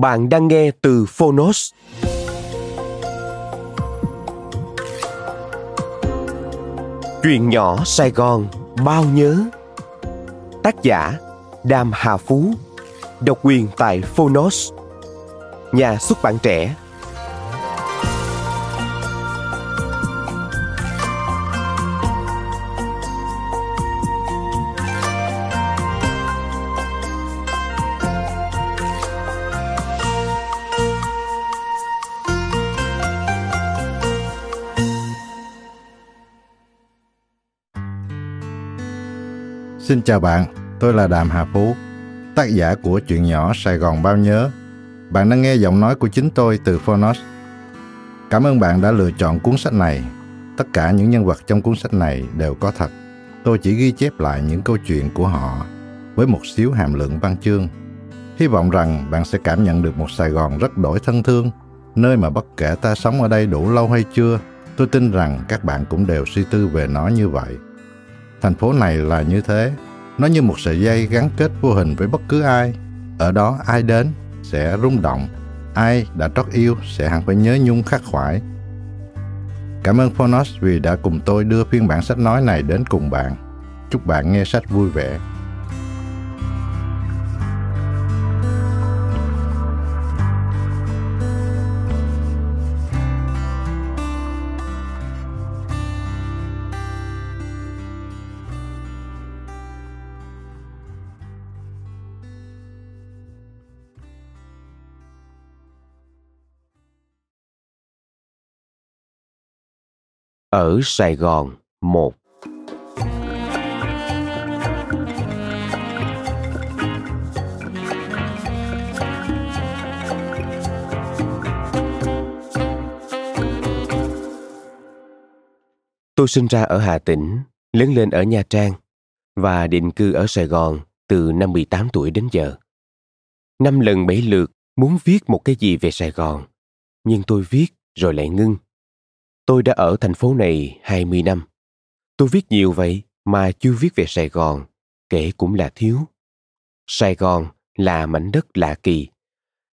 Bạn đang nghe từ Phonos. Chuyện nhỏ Sài Gòn, bao nhớ. Tác giả, Đàm Hà Phú. Độc quyền tại Phonos. Nhà xuất bản trẻ Xin chào bạn, tôi là Đàm Hà Phú, tác giả của chuyện nhỏ Sài Gòn Bao Nhớ. Bạn đang nghe giọng nói của chính tôi từ Phonos. Cảm ơn bạn đã lựa chọn cuốn sách này. Tất cả những nhân vật trong cuốn sách này đều có thật. Tôi chỉ ghi chép lại những câu chuyện của họ với một xíu hàm lượng văn chương. Hy vọng rằng bạn sẽ cảm nhận được một Sài Gòn rất đổi thân thương, nơi mà bất kể ta sống ở đây đủ lâu hay chưa, tôi tin rằng các bạn cũng đều suy tư về nó như vậy. Thành phố này là như thế, nó như một sợi dây gắn kết vô hình với bất cứ ai. Ở đó ai đến sẽ rung động, ai đã trót yêu sẽ hẳn phải nhớ nhung khắc khoải. Cảm ơn Phonos vì đã cùng tôi đưa phiên bản sách nói này đến cùng bạn. Chúc bạn nghe sách vui vẻ. Ở Sài Gòn một Tôi sinh ra ở Hà Tĩnh, lớn lên ở Nha Trang và định cư ở Sài Gòn từ năm 18 tuổi đến giờ. Năm lần bảy lượt muốn viết một cái gì về Sài Gòn, nhưng tôi viết rồi lại ngưng Tôi đã ở thành phố này 20 năm. Tôi viết nhiều vậy mà chưa viết về Sài Gòn, kể cũng là thiếu. Sài Gòn là mảnh đất lạ kỳ.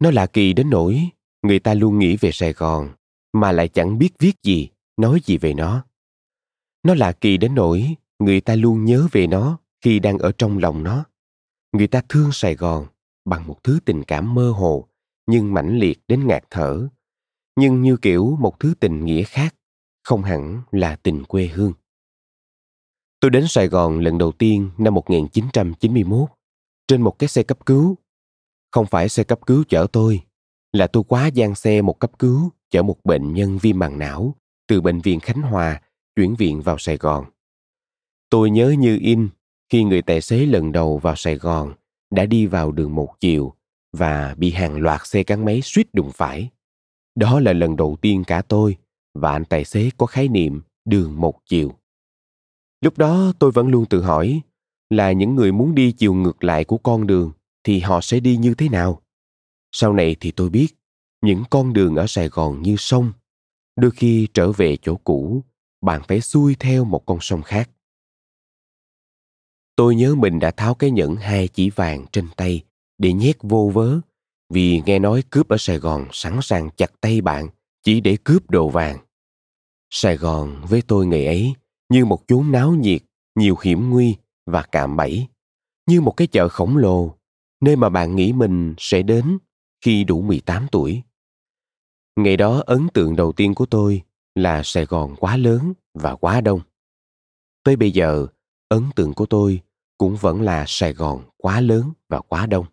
Nó lạ kỳ đến nỗi người ta luôn nghĩ về Sài Gòn mà lại chẳng biết viết gì, nói gì về nó. Nó lạ kỳ đến nỗi người ta luôn nhớ về nó khi đang ở trong lòng nó. Người ta thương Sài Gòn bằng một thứ tình cảm mơ hồ nhưng mãnh liệt đến ngạt thở nhưng như kiểu một thứ tình nghĩa khác, không hẳn là tình quê hương. Tôi đến Sài Gòn lần đầu tiên năm 1991 trên một cái xe cấp cứu. Không phải xe cấp cứu chở tôi, là tôi quá gian xe một cấp cứu chở một bệnh nhân viêm màng não từ bệnh viện Khánh Hòa chuyển viện vào Sài Gòn. Tôi nhớ như in khi người tài xế lần đầu vào Sài Gòn đã đi vào đường một chiều và bị hàng loạt xe gắn máy suýt đụng phải. Đó là lần đầu tiên cả tôi và anh tài xế có khái niệm đường một chiều. Lúc đó tôi vẫn luôn tự hỏi là những người muốn đi chiều ngược lại của con đường thì họ sẽ đi như thế nào? Sau này thì tôi biết những con đường ở Sài Gòn như sông. Đôi khi trở về chỗ cũ, bạn phải xuôi theo một con sông khác. Tôi nhớ mình đã tháo cái nhẫn hai chỉ vàng trên tay để nhét vô vớ vì nghe nói cướp ở Sài Gòn sẵn sàng chặt tay bạn chỉ để cướp đồ vàng. Sài Gòn với tôi ngày ấy như một chốn náo nhiệt, nhiều hiểm nguy và cạm bẫy, như một cái chợ khổng lồ, nơi mà bạn nghĩ mình sẽ đến khi đủ 18 tuổi. Ngày đó ấn tượng đầu tiên của tôi là Sài Gòn quá lớn và quá đông. Tới bây giờ, ấn tượng của tôi cũng vẫn là Sài Gòn quá lớn và quá đông.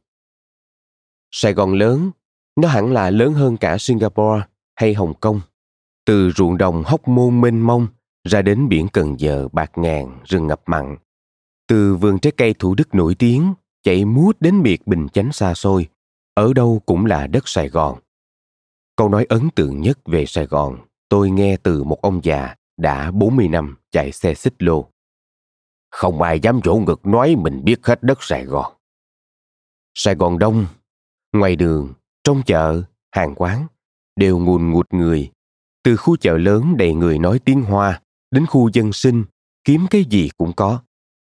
Sài Gòn lớn, nó hẳn là lớn hơn cả Singapore hay Hồng Kông. Từ ruộng đồng hóc môn mênh mông ra đến biển Cần Giờ bạc ngàn rừng ngập mặn. Từ vườn trái cây Thủ Đức nổi tiếng chạy mút đến miệt Bình Chánh xa xôi, ở đâu cũng là đất Sài Gòn. Câu nói ấn tượng nhất về Sài Gòn tôi nghe từ một ông già đã 40 năm chạy xe xích lô. Không ai dám vỗ ngực nói mình biết hết đất Sài Gòn. Sài Gòn đông, ngoài đường, trong chợ, hàng quán, đều ngùn ngụt người. Từ khu chợ lớn đầy người nói tiếng Hoa đến khu dân sinh, kiếm cái gì cũng có.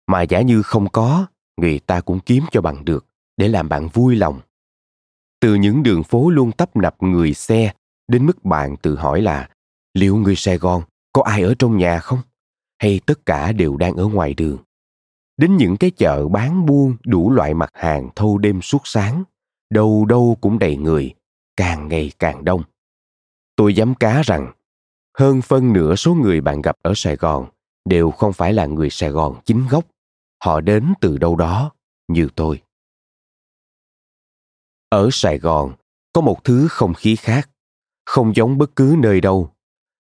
Mà giả như không có, người ta cũng kiếm cho bằng được để làm bạn vui lòng. Từ những đường phố luôn tấp nập người xe đến mức bạn tự hỏi là liệu người Sài Gòn có ai ở trong nhà không? Hay tất cả đều đang ở ngoài đường? Đến những cái chợ bán buôn đủ loại mặt hàng thâu đêm suốt sáng, đâu đâu cũng đầy người, càng ngày càng đông. Tôi dám cá rằng, hơn phân nửa số người bạn gặp ở Sài Gòn đều không phải là người Sài Gòn chính gốc. Họ đến từ đâu đó, như tôi. Ở Sài Gòn, có một thứ không khí khác, không giống bất cứ nơi đâu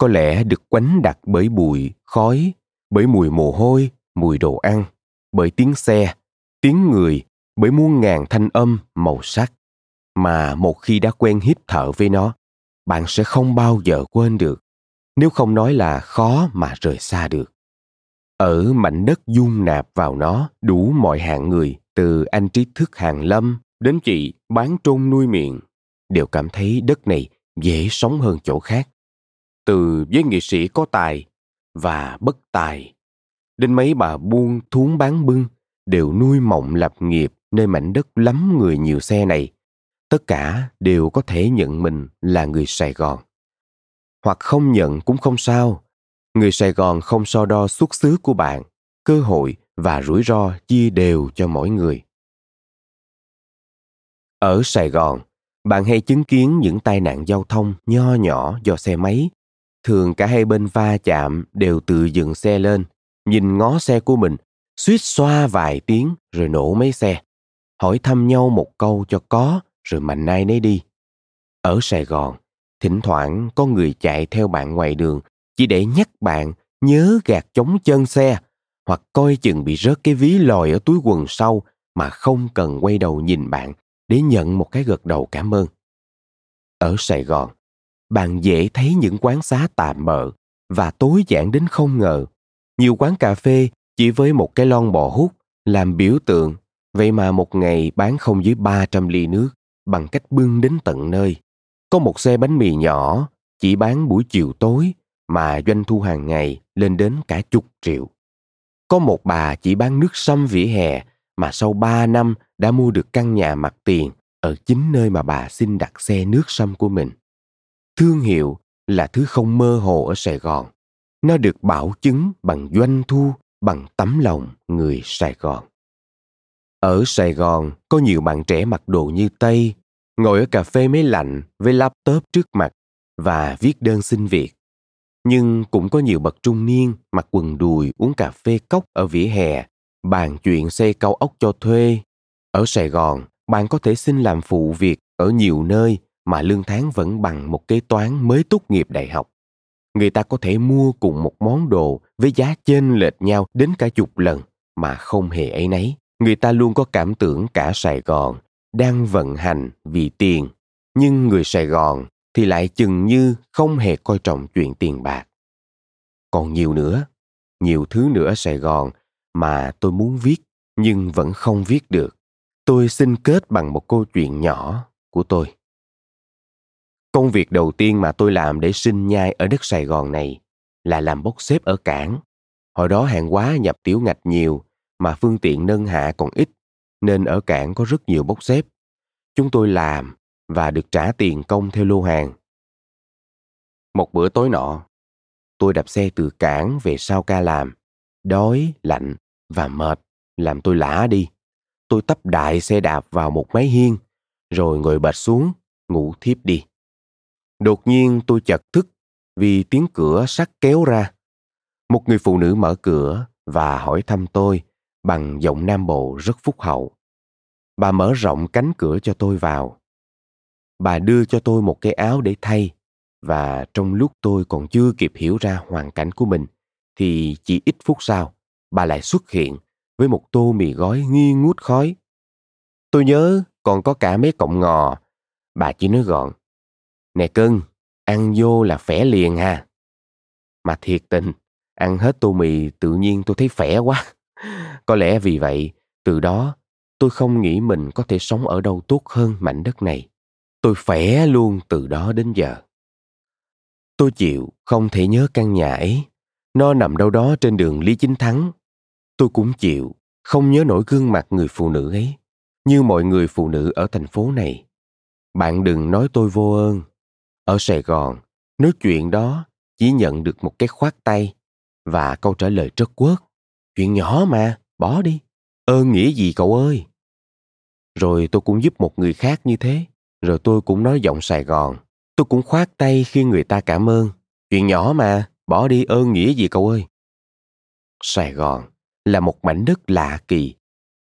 có lẽ được quánh đặt bởi bụi khói bởi mùi mồ hôi mùi đồ ăn bởi tiếng xe tiếng người bởi muôn ngàn thanh âm, màu sắc, mà một khi đã quen hít thở với nó, bạn sẽ không bao giờ quên được, nếu không nói là khó mà rời xa được. Ở mảnh đất dung nạp vào nó, đủ mọi hạng người, từ anh trí thức hàng lâm đến chị bán trôn nuôi miệng, đều cảm thấy đất này dễ sống hơn chỗ khác. Từ với nghệ sĩ có tài và bất tài, đến mấy bà buôn thúng bán bưng đều nuôi mộng lập nghiệp nơi mảnh đất lắm người nhiều xe này. Tất cả đều có thể nhận mình là người sài gòn. Hoặc không nhận cũng không sao. Người sài gòn không so đo xuất xứ của bạn, cơ hội và rủi ro chia đều cho mỗi người. Ở sài gòn, bạn hay chứng kiến những tai nạn giao thông nho nhỏ do xe máy. Thường cả hai bên va chạm đều tự dừng xe lên, nhìn ngó xe của mình, suýt xoa vài tiếng rồi nổ mấy xe hỏi thăm nhau một câu cho có rồi mạnh ai nấy đi ở sài gòn thỉnh thoảng có người chạy theo bạn ngoài đường chỉ để nhắc bạn nhớ gạt chống chân xe hoặc coi chừng bị rớt cái ví lòi ở túi quần sau mà không cần quay đầu nhìn bạn để nhận một cái gật đầu cảm ơn ở sài gòn bạn dễ thấy những quán xá tạm bợ và tối giản đến không ngờ. Nhiều quán cà phê chỉ với một cái lon bò hút làm biểu tượng, vậy mà một ngày bán không dưới 300 ly nước, bằng cách bưng đến tận nơi. Có một xe bánh mì nhỏ, chỉ bán buổi chiều tối, mà doanh thu hàng ngày lên đến cả chục triệu. Có một bà chỉ bán nước sâm vỉa hè, mà sau 3 năm đã mua được căn nhà mặt tiền ở chính nơi mà bà xin đặt xe nước sâm của mình thương hiệu là thứ không mơ hồ ở sài gòn nó được bảo chứng bằng doanh thu, bằng tấm lòng người sài gòn ở sài gòn, có nhiều bạn trẻ mặc đồ như tây, ngồi ở cà phê máy lạnh với laptop trước mặt và viết đơn xin việc nhưng cũng có nhiều bậc trung niên mặc quần đùi, uống cà phê cốc ở vỉa hè, bàn chuyện xây cao ốc cho thuê ở sài gòn, bạn có thể xin làm phụ việc ở nhiều nơi mà lương tháng vẫn bằng một kế toán mới tốt nghiệp đại học. Người ta có thể mua cùng một món đồ với giá chênh lệch nhau đến cả chục lần mà không hề ấy nấy. Người ta luôn có cảm tưởng cả Sài Gòn đang vận hành vì tiền, nhưng người Sài Gòn thì lại chừng như không hề coi trọng chuyện tiền bạc. Còn nhiều nữa, nhiều thứ nữa ở Sài Gòn mà tôi muốn viết nhưng vẫn không viết được. Tôi xin kết bằng một câu chuyện nhỏ của tôi. Công việc đầu tiên mà tôi làm để sinh nhai ở đất Sài Gòn này là làm bốc xếp ở cảng. Hồi đó hàng hóa nhập tiểu ngạch nhiều mà phương tiện nâng hạ còn ít nên ở cảng có rất nhiều bốc xếp. Chúng tôi làm và được trả tiền công theo lô hàng. Một bữa tối nọ, tôi đạp xe từ cảng về sau ca làm. Đói, lạnh và mệt làm tôi lả đi. Tôi tấp đại xe đạp vào một máy hiên, rồi ngồi bệt xuống, ngủ thiếp đi. Đột nhiên tôi chợt thức vì tiếng cửa sắt kéo ra. Một người phụ nữ mở cửa và hỏi thăm tôi bằng giọng nam bộ rất phúc hậu. Bà mở rộng cánh cửa cho tôi vào. Bà đưa cho tôi một cái áo để thay và trong lúc tôi còn chưa kịp hiểu ra hoàn cảnh của mình thì chỉ ít phút sau bà lại xuất hiện với một tô mì gói nghi ngút khói. Tôi nhớ còn có cả mấy cọng ngò. Bà chỉ nói gọn. Nè cưng, ăn vô là khỏe liền ha. Mà thiệt tình, ăn hết tô mì tự nhiên tôi thấy khỏe quá. Có lẽ vì vậy, từ đó tôi không nghĩ mình có thể sống ở đâu tốt hơn mảnh đất này. Tôi khỏe luôn từ đó đến giờ. Tôi chịu không thể nhớ căn nhà ấy. Nó nằm đâu đó trên đường Lý Chính Thắng. Tôi cũng chịu không nhớ nổi gương mặt người phụ nữ ấy. Như mọi người phụ nữ ở thành phố này. Bạn đừng nói tôi vô ơn. Ở Sài Gòn, nói chuyện đó chỉ nhận được một cái khoát tay và câu trả lời trất quớt. Chuyện nhỏ mà, bỏ đi. Ơn nghĩa gì cậu ơi? Rồi tôi cũng giúp một người khác như thế. Rồi tôi cũng nói giọng Sài Gòn. Tôi cũng khoát tay khi người ta cảm ơn. Chuyện nhỏ mà, bỏ đi ơn nghĩa gì cậu ơi. Sài Gòn là một mảnh đất lạ kỳ.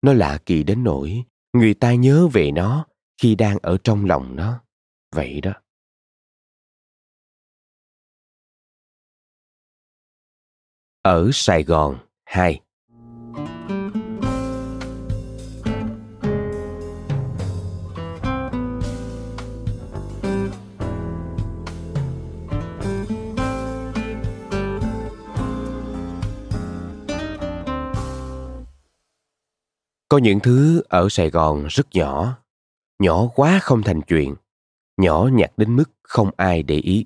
Nó lạ kỳ đến nỗi người ta nhớ về nó khi đang ở trong lòng nó. Vậy đó. Ở Sài Gòn 2 Có những thứ ở Sài Gòn rất nhỏ, nhỏ quá không thành chuyện, nhỏ nhặt đến mức không ai để ý.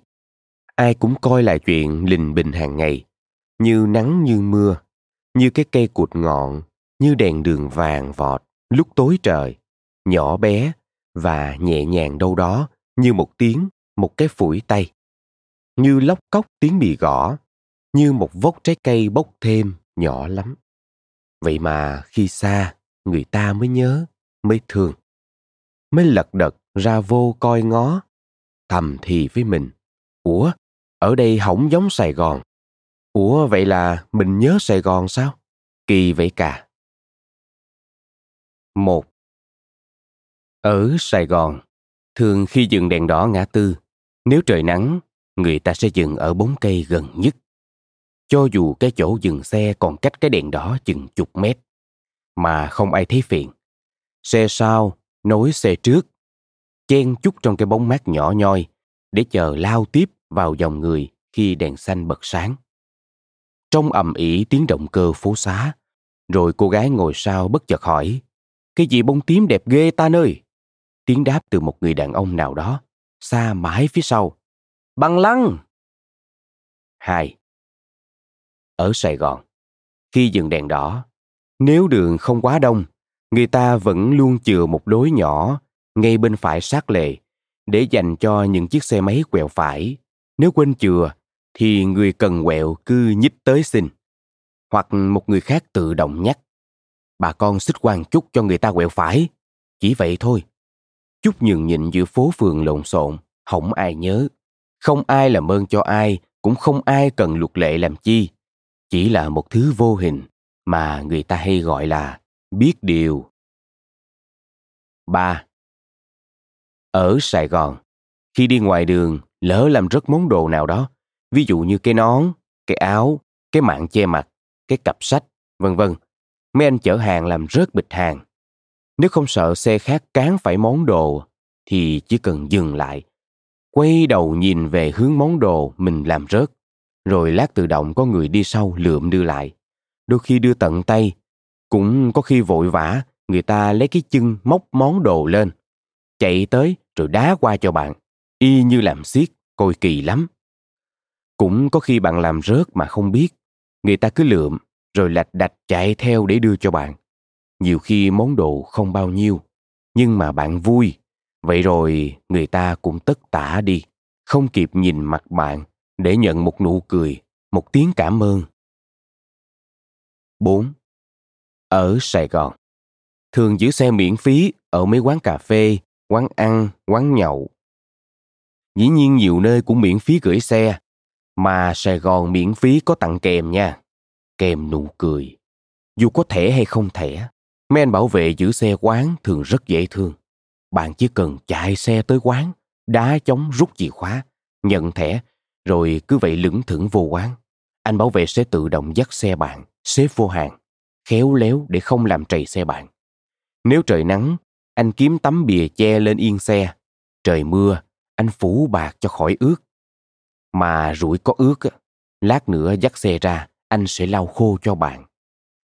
Ai cũng coi là chuyện lình bình hàng ngày, như nắng như mưa, như cái cây cụt ngọn, như đèn đường vàng vọt lúc tối trời, nhỏ bé và nhẹ nhàng đâu đó như một tiếng, một cái phủi tay. Như lóc cốc tiếng mì gõ, như một vốc trái cây bốc thêm nhỏ lắm. Vậy mà khi xa, người ta mới nhớ, mới thương. Mới lật đật ra vô coi ngó, thầm thì với mình. Ủa, ở đây hỏng giống Sài Gòn. Ủa vậy là mình nhớ Sài Gòn sao? Kỳ vậy cả. Một Ở Sài Gòn, thường khi dừng đèn đỏ ngã tư, nếu trời nắng, người ta sẽ dừng ở bóng cây gần nhất. Cho dù cái chỗ dừng xe còn cách cái đèn đỏ chừng chục mét mà không ai thấy phiền. Xe sau, nối xe trước, chen chút trong cái bóng mát nhỏ nhoi để chờ lao tiếp vào dòng người khi đèn xanh bật sáng. Trong ầm ĩ tiếng động cơ phố xá, rồi cô gái ngồi sau bất chợt hỏi, cái gì bông tím đẹp ghê ta nơi? Tiếng đáp từ một người đàn ông nào đó, xa mãi phía sau. Bằng lăng! Hai. Ở Sài Gòn, khi dừng đèn đỏ, nếu đường không quá đông, người ta vẫn luôn chừa một lối nhỏ ngay bên phải sát lề để dành cho những chiếc xe máy quẹo phải. Nếu quên chừa, thì người cần quẹo cứ nhích tới xin. Hoặc một người khác tự động nhắc. Bà con xích quan chút cho người ta quẹo phải. Chỉ vậy thôi. Chút nhường nhịn giữa phố phường lộn xộn, không ai nhớ. Không ai làm ơn cho ai, cũng không ai cần luật lệ làm chi. Chỉ là một thứ vô hình mà người ta hay gọi là biết điều. 3. Ở Sài Gòn, khi đi ngoài đường lỡ làm rớt món đồ nào đó, ví dụ như cái nón, cái áo, cái mạng che mặt, cái cặp sách, vân vân. Mấy anh chở hàng làm rớt bịch hàng. Nếu không sợ xe khác cán phải món đồ, thì chỉ cần dừng lại, quay đầu nhìn về hướng món đồ mình làm rớt, rồi lát tự động có người đi sau lượm đưa lại đôi khi đưa tận tay, cũng có khi vội vã, người ta lấy cái chân móc món đồ lên, chạy tới rồi đá qua cho bạn, y như làm xiết coi kỳ lắm cũng có khi bạn làm rớt mà không biết, người ta cứ lượm, rồi lạch đạch chạy theo để đưa cho bạn nhiều khi món đồ không bao nhiêu, nhưng mà bạn vui, vậy rồi người ta cũng tất tả đi, không kịp nhìn mặt bạn để nhận một nụ cười, một tiếng cảm ơn. 4. Ở Sài Gòn Thường giữ xe miễn phí ở mấy quán cà phê, quán ăn, quán nhậu. Dĩ nhiên nhiều nơi cũng miễn phí gửi xe, mà Sài Gòn miễn phí có tặng kèm nha. Kèm nụ cười. Dù có thẻ hay không thẻ, mấy anh bảo vệ giữ xe quán thường rất dễ thương. Bạn chỉ cần chạy xe tới quán, đá chống rút chìa khóa, nhận thẻ, rồi cứ vậy lững thững vô quán. Anh bảo vệ sẽ tự động dắt xe bạn, xếp vô hàng, khéo léo để không làm trầy xe bạn. Nếu trời nắng, anh kiếm tấm bìa che lên yên xe. Trời mưa, anh phủ bạc cho khỏi ướt. Mà rủi có ướt, lát nữa dắt xe ra, anh sẽ lau khô cho bạn.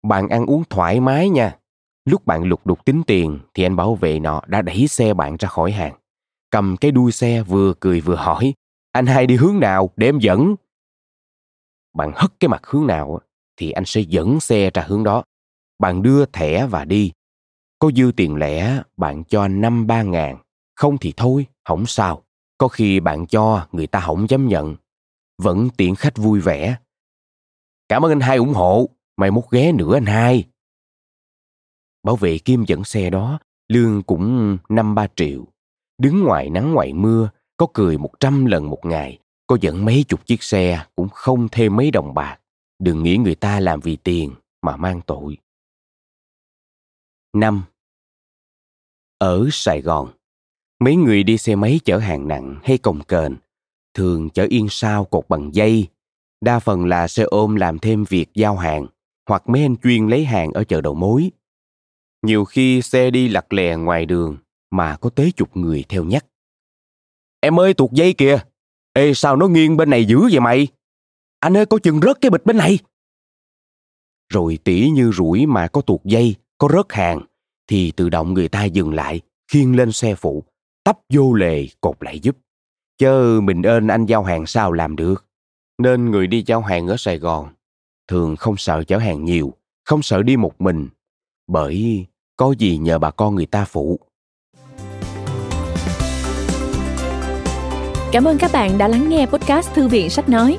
Bạn ăn uống thoải mái nha. Lúc bạn lục đục tính tiền thì anh bảo vệ nọ đã đẩy xe bạn ra khỏi hàng. Cầm cái đuôi xe vừa cười vừa hỏi, anh hai đi hướng nào để em dẫn? Bạn hất cái mặt hướng nào thì anh sẽ dẫn xe ra hướng đó. Bạn đưa thẻ và đi. Có dư tiền lẻ, bạn cho năm ba ngàn. Không thì thôi, không sao. Có khi bạn cho, người ta không dám nhận. Vẫn tiện khách vui vẻ. Cảm ơn anh hai ủng hộ. Mày mốt ghé nữa anh hai. Bảo vệ kim dẫn xe đó, lương cũng năm ba triệu. Đứng ngoài nắng ngoài mưa, có cười một trăm lần một ngày, có dẫn mấy chục chiếc xe cũng không thêm mấy đồng bạc. Đừng nghĩ người ta làm vì tiền mà mang tội. năm Ở Sài Gòn, mấy người đi xe máy chở hàng nặng hay cồng kềnh, thường chở yên sao cột bằng dây, đa phần là xe ôm làm thêm việc giao hàng hoặc mấy anh chuyên lấy hàng ở chợ đầu mối. Nhiều khi xe đi lặt lè ngoài đường mà có tới chục người theo nhắc. Em ơi tuột dây kìa, Ê sao nó nghiêng bên này dữ vậy mày? Anh ơi có chừng rớt cái bịch bên này. Rồi tỉ như rủi mà có tuột dây, có rớt hàng, thì tự động người ta dừng lại, khiêng lên xe phụ, tấp vô lề cột lại giúp. Chớ mình ơn anh giao hàng sao làm được. Nên người đi giao hàng ở Sài Gòn thường không sợ chở hàng nhiều, không sợ đi một mình, bởi có gì nhờ bà con người ta phụ. Cảm ơn các bạn đã lắng nghe podcast Thư viện Sách Nói.